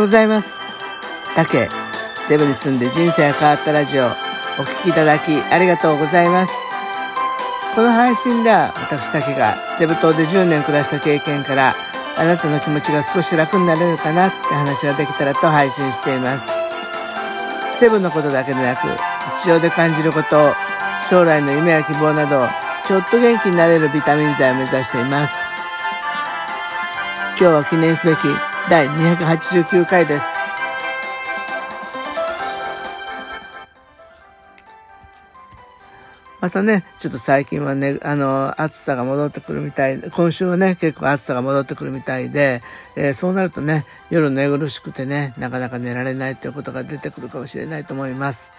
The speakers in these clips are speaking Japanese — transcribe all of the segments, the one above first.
うございます。竹、セブに住んで人生が変わったラジオ、お聴きいただきありがとうございます。この配信では私竹がセブ島で10年暮らした経験からあなたの気持ちが少し楽になれるかなって話ができたらと配信しています。セブのことだけでなく日常で感じること、将来の夢や希望などちょっと元気になれるビタミン剤を目指しています。今日は記念すべき第289回です。またね、ちょっと最近はね、あの、暑さが戻ってくるみたい、今週はね、結構暑さが戻ってくるみたいで、えー、そうなるとね、夜寝苦しくてね、なかなか寝られないということが出てくるかもしれないと思います。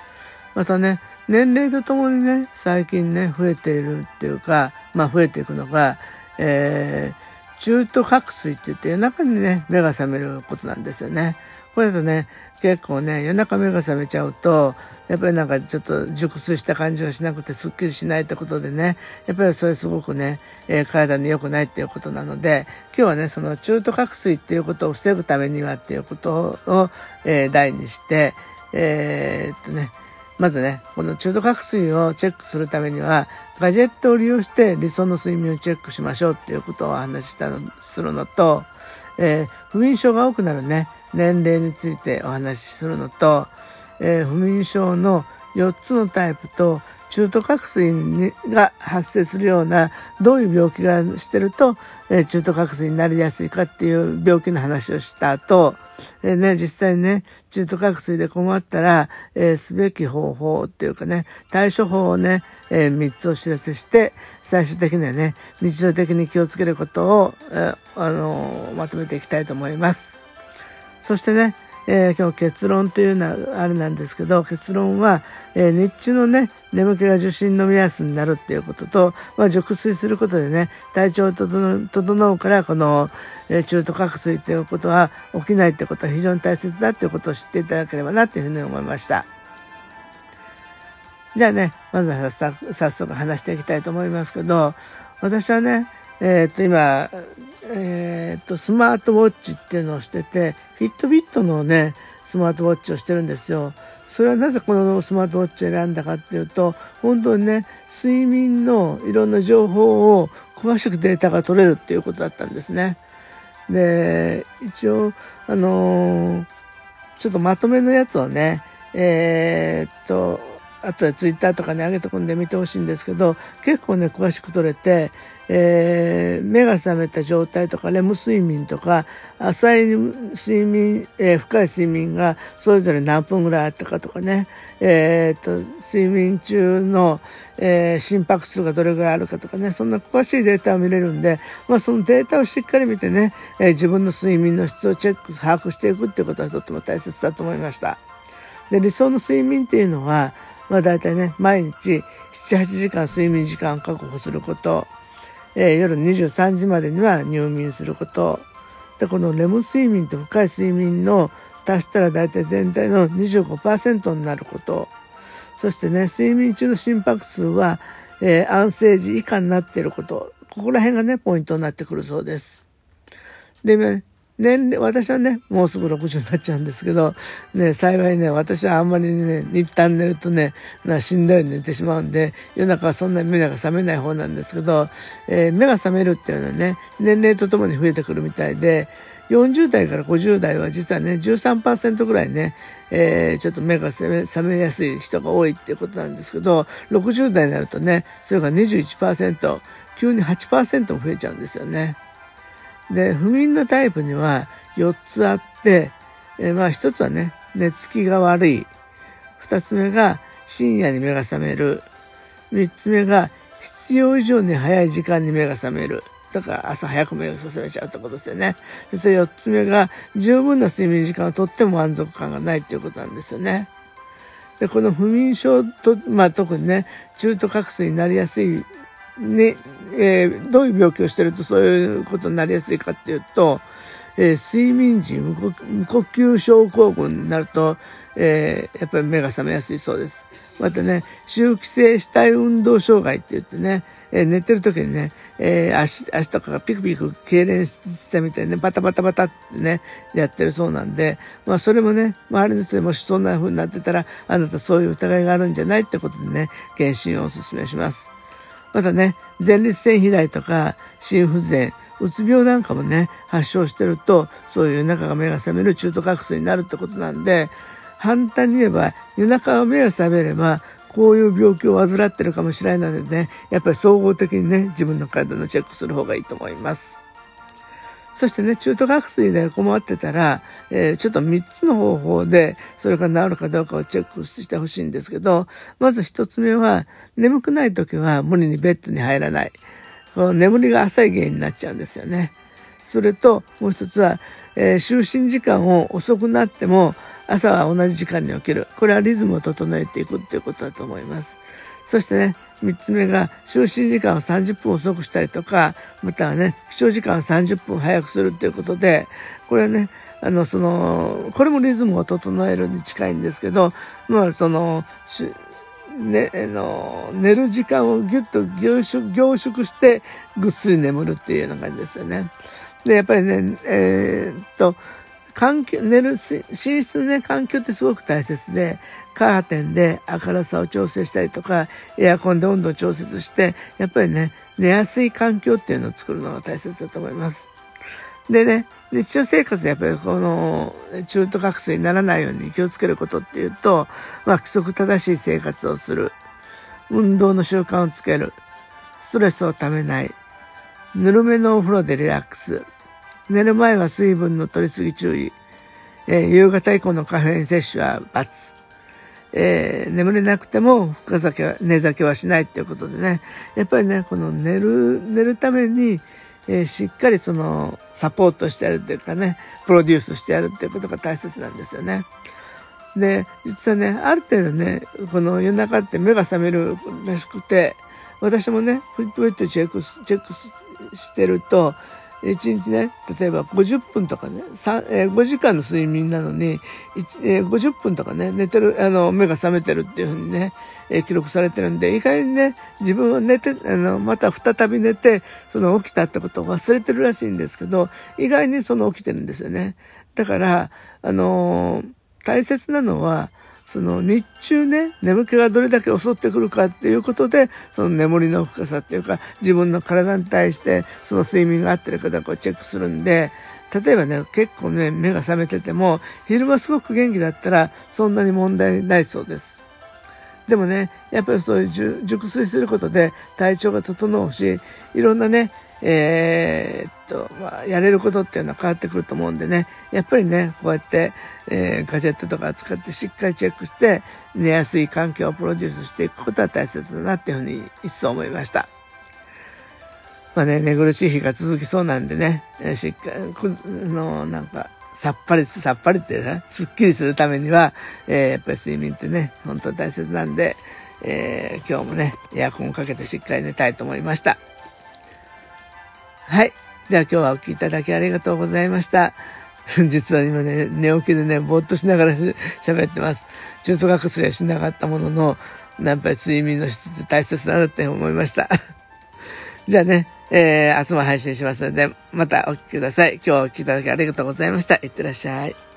またね、年齢とともにね、最近ね、増えているっていうか、まあ増えていくのが、えー、中途覚醒って言って夜中にね、目が覚めることなんですよね。これだとね、結構ね、夜中目が覚めちゃうと、やっぱりなんかちょっと熟睡した感じがしなくてすっきりしないってことでね、やっぱりそれすごくね、えー、体に良くないっていうことなので、今日はね、その中途覚醒っていうことを防ぐためにはっていうことを、えー、題にして、えー、っとね、まずね、この中途覚睡をチェックするためには、ガジェットを利用して理想の睡眠をチェックしましょうっていうことをお話ししたの、するのと、えー、不眠症が多くなるね、年齢についてお話しするのと、えー、不眠症の4つのタイプと中途覚醒が発生するようなどういう病気がしてると、えー、中途覚醒になりやすいかっていう病気の話をした後、えー、ね、実際にね、中途覚醒で困ったら、えー、すべき方法っていうかね、対処法をね、え、3つお知らせして、最終的にはね、日常的に気をつけることを、え、あのまとめていきたいと思います。そしてね、えー、今日結論というのはあれなんですけど、結論は、えー、日中のね、眠気が受診の目安になるっていうことと、まあ、熟睡することでね、体調を整うから、この、えー、中途覚醒ということは起きないってことは非常に大切だということを知っていただければなというふうに思いました。じゃあね、まずは早速早速話していきたいと思いますけど、私はね、えっ、と、今、えっ、と、スマートウォッチっていうのをしてて、フィットビットのね、スマートウォッチをしてるんですよ。それはなぜこのスマートウォッチを選んだかっていうと、本当にね、睡眠のいろんな情報を詳しくデータが取れるっていうことだったんですね。で、一応、あのー、ちょっとまとめのやつをね、えー、っと、あとでツイッターとかに上げてくんで見てほしいんですけど、結構ね、詳しく撮れて、えー、目が覚めた状態とか、レム睡眠とか、浅い睡眠、えー、深い睡眠がそれぞれ何分ぐらいあったかとかね、えー、と、睡眠中の、えー、心拍数がどれぐらいあるかとかね、そんな詳しいデータを見れるんで、まあそのデータをしっかり見てね、えー、自分の睡眠の質をチェック、把握していくっていうことはとっても大切だと思いました。で、理想の睡眠っていうのは、まあ大体ね、毎日7、8時間睡眠時間確保すること、えー、夜23時までには入眠すること、で、このレム睡眠と深い睡眠の足したら大体全体の25%になること、そしてね、睡眠中の心拍数は、えー、安静時以下になっていること、ここら辺がね、ポイントになってくるそうです。で、年齢、私はね、もうすぐ60になっちゃうんですけど、ね、幸いね、私はあんまりね、一旦寝るとね、なしんどい寝てしまうんで、夜中はそんなに目が覚めない方なんですけど、えー、目が覚めるっていうのはね、年齢とともに増えてくるみたいで、40代から50代は実はね、13%ぐらいね、えー、ちょっと目が覚め覚めやすい人が多いっていうことなんですけど、60代になるとね、それが21%、急に8%も増えちゃうんですよね。で、不眠のタイプには4つあって、えー、まあ1つはね、寝つきが悪い。2つ目が深夜に目が覚める。3つ目が必要以上に早い時間に目が覚める。だから朝早く目が覚めちゃうってことですよね。そして4つ目が十分な睡眠時間をとっても満足感がないっていうことなんですよね。で、この不眠症と、まあ特にね、中途覚醒になりやすいね、えー、どういう病気をしてるとそういうことになりやすいかっていうと、えー、睡眠時無呼吸症候群になると、えー、やっぱり目が覚めやすいそうです。またね、周期性死体運動障害って言ってね、えー、寝てる時にね、えー、足、足とかがピクピク痙攣したみたいにね、バタバタバタってね、やってるそうなんで、まあそれもね、周りの人でもしそんな風になってたら、あなたそういう疑いがあるんじゃないってことでね、検診をお勧めします。またね、前立腺肥大とか、心不全、うつ病なんかもね、発症してると、そういう中が目が覚める中途覚醒になるってことなんで、反対に言えば、夜中が目が覚めれば、こういう病気を患ってるかもしれないのでね、やっぱり総合的にね、自分の体のチェックする方がいいと思います。そしてね、中途覚醒で困ってたら、えー、ちょっと3つの方法で、それが治るかどうかをチェックしてほしいんですけど、まず1つ目は、眠くない時は無理にベッドに入らない。この眠りが浅い原因になっちゃうんですよね。それと、もう一つは、えー、就寝時間を遅くなっても、朝は同じ時間に起きる。これはリズムを整えていくっていうことだと思います。そしてね、三つ目が、就寝時間を30分遅くしたりとか、またはね、起床時間を30分早くするっていうことで、これはね、あの、その、これもリズムを整えるに近いんですけど、まあ、その、ね、あの、寝る時間をぎゅっと凝縮、凝縮して、ぐっすり眠るっていうような感じですよね。で、やっぱりね、えー、っと、環境、寝る、寝室のね、環境ってすごく大切で、カーテンで明るさを調整したりとか、エアコンで温度を調節して、やっぱりね、寝やすい環境っていうのを作るのが大切だと思います。でね、日常生活でやっぱりこの中途覚醒にならないように気をつけることっていうと、まあ規則正しい生活をする、運動の習慣をつける、ストレスをためない、ぬるめのお風呂でリラックス、寝る前は水分の取りすぎ注意。えー、夕方以降のカフェイン摂取は×。えー、眠れなくても深酒は、寝酒はしないっていうことでね。やっぱりね、この寝る、寝るために、えー、しっかりその、サポートしてやるっていうかね、プロデュースしてやるっていうことが大切なんですよね。で、実はね、ある程度ね、この夜中って目が覚めるらしくて、私もね、フィットウェットチェック、チェックしてると、1日ね、例えば50分とかね、えー、5時間の睡眠なのに、えー、50分とかね、寝てる、あの、目が覚めてるっていうふうにね、えー、記録されてるんで、意外にね、自分は寝て、あの、また再び寝て、その起きたってことを忘れてるらしいんですけど、意外にその起きてるんですよね。だから、あの大切なのは、その日中ね、眠気がどれだけ襲ってくるかっていうことで、その眠りの深さっていうか、自分の体に対してその睡眠が合ってるかどうかをチェックするんで、例えばね、結構ね、目が覚めてても、昼間すごく元気だったら、そんなに問題ないそうです。でもね、やっぱりそういう熟睡することで体調が整うし、いろんなね、えー、と、まあ、やれることっていうのは変わってくると思うんでね、やっぱりね、こうやって、えー、ガジェットとか使ってしっかりチェックして、寝やすい環境をプロデュースしていくことは大切だなっていうふうに一層思いました。まあね、寝苦しい日が続きそうなんでね、しっかり、の、なんか、さっぱり、さっぱりってね、すっきりするためには、えー、やっぱり睡眠ってね、本当大切なんで、えー、今日もね、エアコンかけてしっかり寝たいと思いました。はい。じゃあ今日はお聴きいただきありがとうございました。実は今ね、寝起きでね、ぼーっとしながら喋ってます。中途学生はしなかったものの、やっぱり睡眠の質って大切だなって思いました。じゃあね、えー、明日も配信しますので、またお聞きください。今日はお聞きいただきありがとうございました。いってらっしゃい。